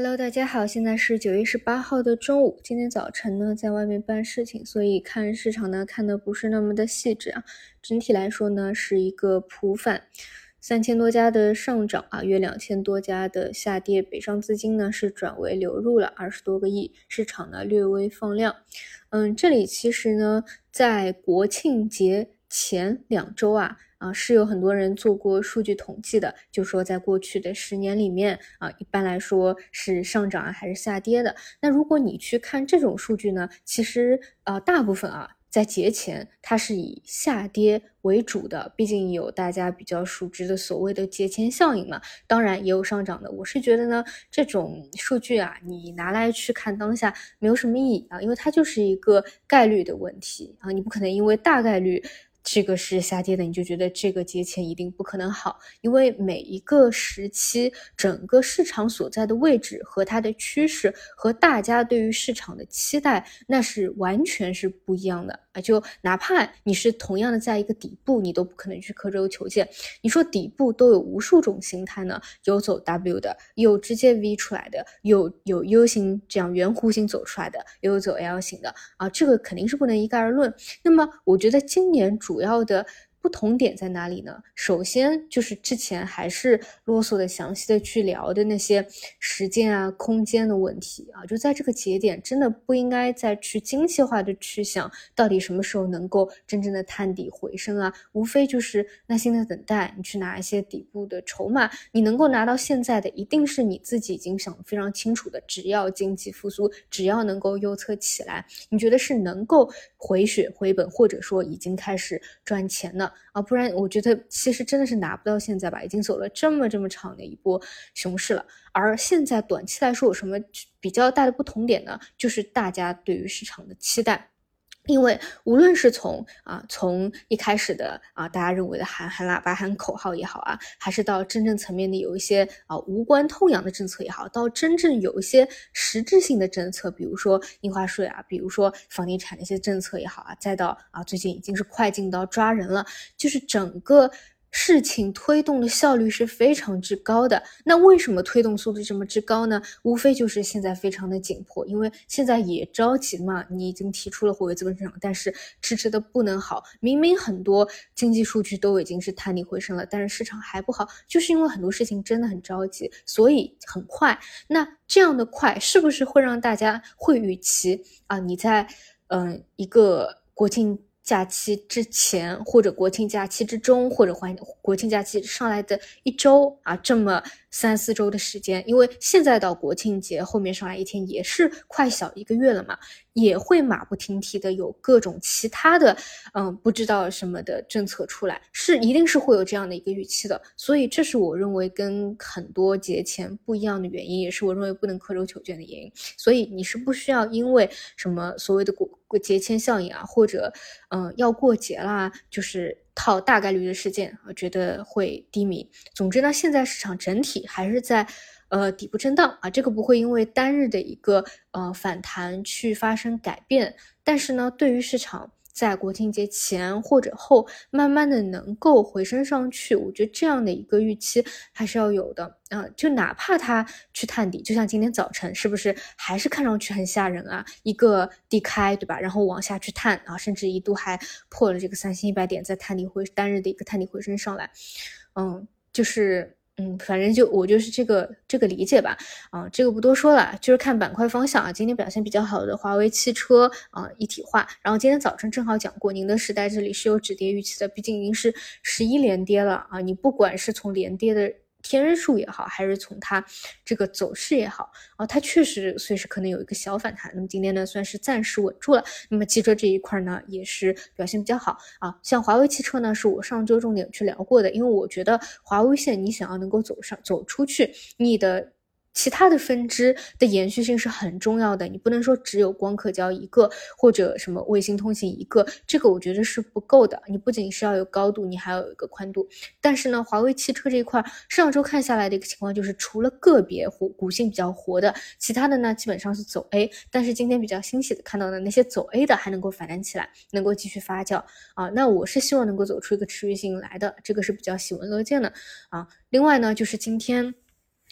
Hello，大家好，现在是九月十八号的中午。今天早晨呢，在外面办事情，所以看市场呢看的不是那么的细致啊。整体来说呢，是一个普反，三千多家的上涨啊，约两千多家的下跌。北上资金呢是转为流入了二十多个亿，市场呢略微放量。嗯，这里其实呢，在国庆节前两周啊。啊，是有很多人做过数据统计的，就说在过去的十年里面啊，一般来说是上涨还是下跌的。那如果你去看这种数据呢，其实啊，大部分啊在节前它是以下跌为主的，毕竟有大家比较熟知的所谓的节前效应嘛。当然也有上涨的。我是觉得呢，这种数据啊，你拿来去看当下没有什么意义啊，因为它就是一个概率的问题啊，你不可能因为大概率。这个是下跌的，你就觉得这个节前一定不可能好，因为每一个时期整个市场所在的位置和它的趋势和大家对于市场的期待，那是完全是不一样的。就哪怕你是同样的在一个底部，你都不可能去刻舟求剑。你说底部都有无数种形态呢，有走 W 的，有直接 V 出来的，有有 U 型这样圆弧形走出来的，也有走 L 型的啊，这个肯定是不能一概而论。那么我觉得今年主要的。不同点在哪里呢？首先就是之前还是啰嗦的、详细的去聊的那些时间啊、空间的问题啊，就在这个节点，真的不应该再去精细化的去想到底什么时候能够真正的探底回升啊。无非就是耐心的等待，你去拿一些底部的筹码，你能够拿到现在的，一定是你自己已经想的非常清楚的。只要经济复苏，只要能够右侧起来，你觉得是能够回血回本，或者说已经开始赚钱了。啊，不然我觉得其实真的是拿不到现在吧，已经走了这么这么长的一波熊市了。而现在短期来说有什么比较大的不同点呢？就是大家对于市场的期待。因为无论是从啊从一开始的啊大家认为的喊喊喇叭喊口号也好啊，还是到真正层面的有一些啊无关痛痒的政策也好，到真正有一些实质性的政策，比如说印花税啊，比如说房地产的一些政策也好啊，再到啊最近已经是快进到抓人了，就是整个。事情推动的效率是非常之高的，那为什么推动速度这么之高呢？无非就是现在非常的紧迫，因为现在也着急嘛。你已经提出了活跃资本市场，但是迟迟的不能好。明明很多经济数据都已经是探底回升了，但是市场还不好，就是因为很多事情真的很着急，所以很快。那这样的快，是不是会让大家会预期啊？你在嗯一个国庆。假期之前，或者国庆假期之中，或者还国庆假期上来的一周啊，这么三四周的时间，因为现在到国庆节后面上来一天也是快小一个月了嘛，也会马不停蹄的有各种其他的，嗯，不知道什么的政策出来，是一定是会有这样的一个预期的，所以这是我认为跟很多节前不一样的原因，也是我认为不能刻舟求剑的原因。所以你是不需要因为什么所谓的过。过节前效应啊，或者嗯要过节啦，就是套大概率的事件，我觉得会低迷。总之呢，现在市场整体还是在呃底部震荡啊，这个不会因为单日的一个呃反弹去发生改变，但是呢，对于市场。在国庆节前或者后，慢慢的能够回升上去，我觉得这样的一个预期还是要有的啊。就哪怕它去探底，就像今天早晨，是不是还是看上去很吓人啊？一个低开，对吧？然后往下去探啊，甚至一度还破了这个三千一百点，在探底回单日的一个探底回升上来，嗯，就是。嗯，反正就我就是这个这个理解吧，啊，这个不多说了，就是看板块方向啊。今天表现比较好的华为汽车啊，一体化。然后今天早晨正好讲过，宁德时代这里是有止跌预期的，毕竟已经是十一连跌了啊。你不管是从连跌的。天数也好，还是从它这个走势也好啊，它确实随时可能有一个小反弹。那么今天呢，算是暂时稳住了。那么汽车这一块呢，也是表现比较好啊。像华为汽车呢，是我上周重点去聊过的，因为我觉得华为线你想要能够走上走出去，你的。其他的分支的延续性是很重要的，你不能说只有光刻胶一个或者什么卫星通信一个，这个我觉得是不够的。你不仅是要有高度，你还要有一个宽度。但是呢，华为汽车这一块上周看下来的一个情况就是，除了个别活股性比较活的，其他的呢基本上是走 A。但是今天比较欣喜的看到的那些走 A 的还能够反弹起来，能够继续发酵啊。那我是希望能够走出一个持续性来的，这个是比较喜闻乐见的啊。另外呢，就是今天。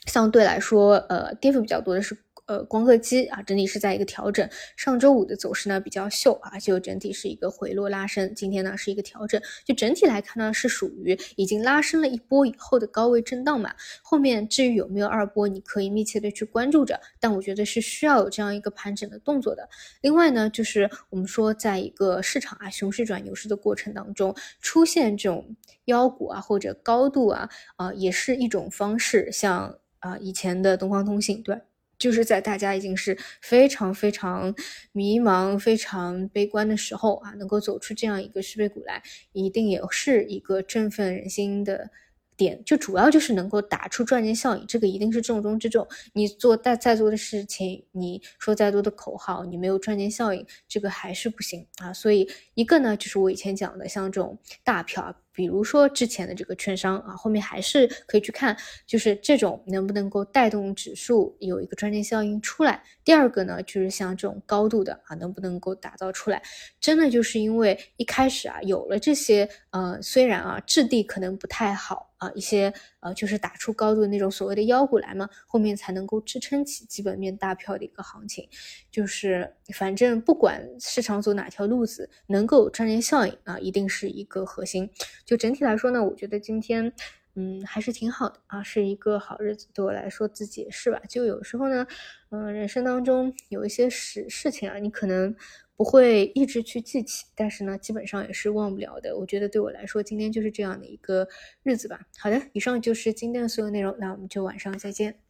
相对来说，呃，跌幅比较多的是。呃，光刻机啊，整体是在一个调整。上周五的走势呢比较秀啊，就整体是一个回落拉升。今天呢是一个调整，就整体来看呢是属于已经拉升了一波以后的高位震荡嘛。后面至于有没有二波，你可以密切的去关注着。但我觉得是需要有这样一个盘整的动作的。另外呢，就是我们说在一个市场啊熊市转牛市的过程当中，出现这种妖股啊或者高度啊啊也是一种方式。像啊以前的东方通信对。就是在大家已经是非常非常迷茫、非常悲观的时候啊，能够走出这样一个十倍股来，一定也是一个振奋人心的点。就主要就是能够打出赚钱效应，这个一定是重中之重。你做再再多的事情，你说再多的口号，你没有赚钱效应，这个还是不行啊。所以一个呢，就是我以前讲的，像这种大票。比如说之前的这个券商啊，后面还是可以去看，就是这种能不能够带动指数有一个赚钱效应出来。第二个呢，就是像这种高度的啊，能不能够打造出来？真的就是因为一开始啊，有了这些呃，虽然啊质地可能不太好啊，一些呃就是打出高度的那种所谓的妖股来嘛，后面才能够支撑起基本面大票的一个行情。就是反正不管市场走哪条路子，能够赚钱效应啊，一定是一个核心。就整体来说呢，我觉得今天，嗯，还是挺好的啊，是一个好日子。对我来说，自己也是吧。就有时候呢，嗯，人生当中有一些事事情啊，你可能不会一直去记起，但是呢，基本上也是忘不了的。我觉得对我来说，今天就是这样的一个日子吧。好的，以上就是今天的所有内容，那我们就晚上再见。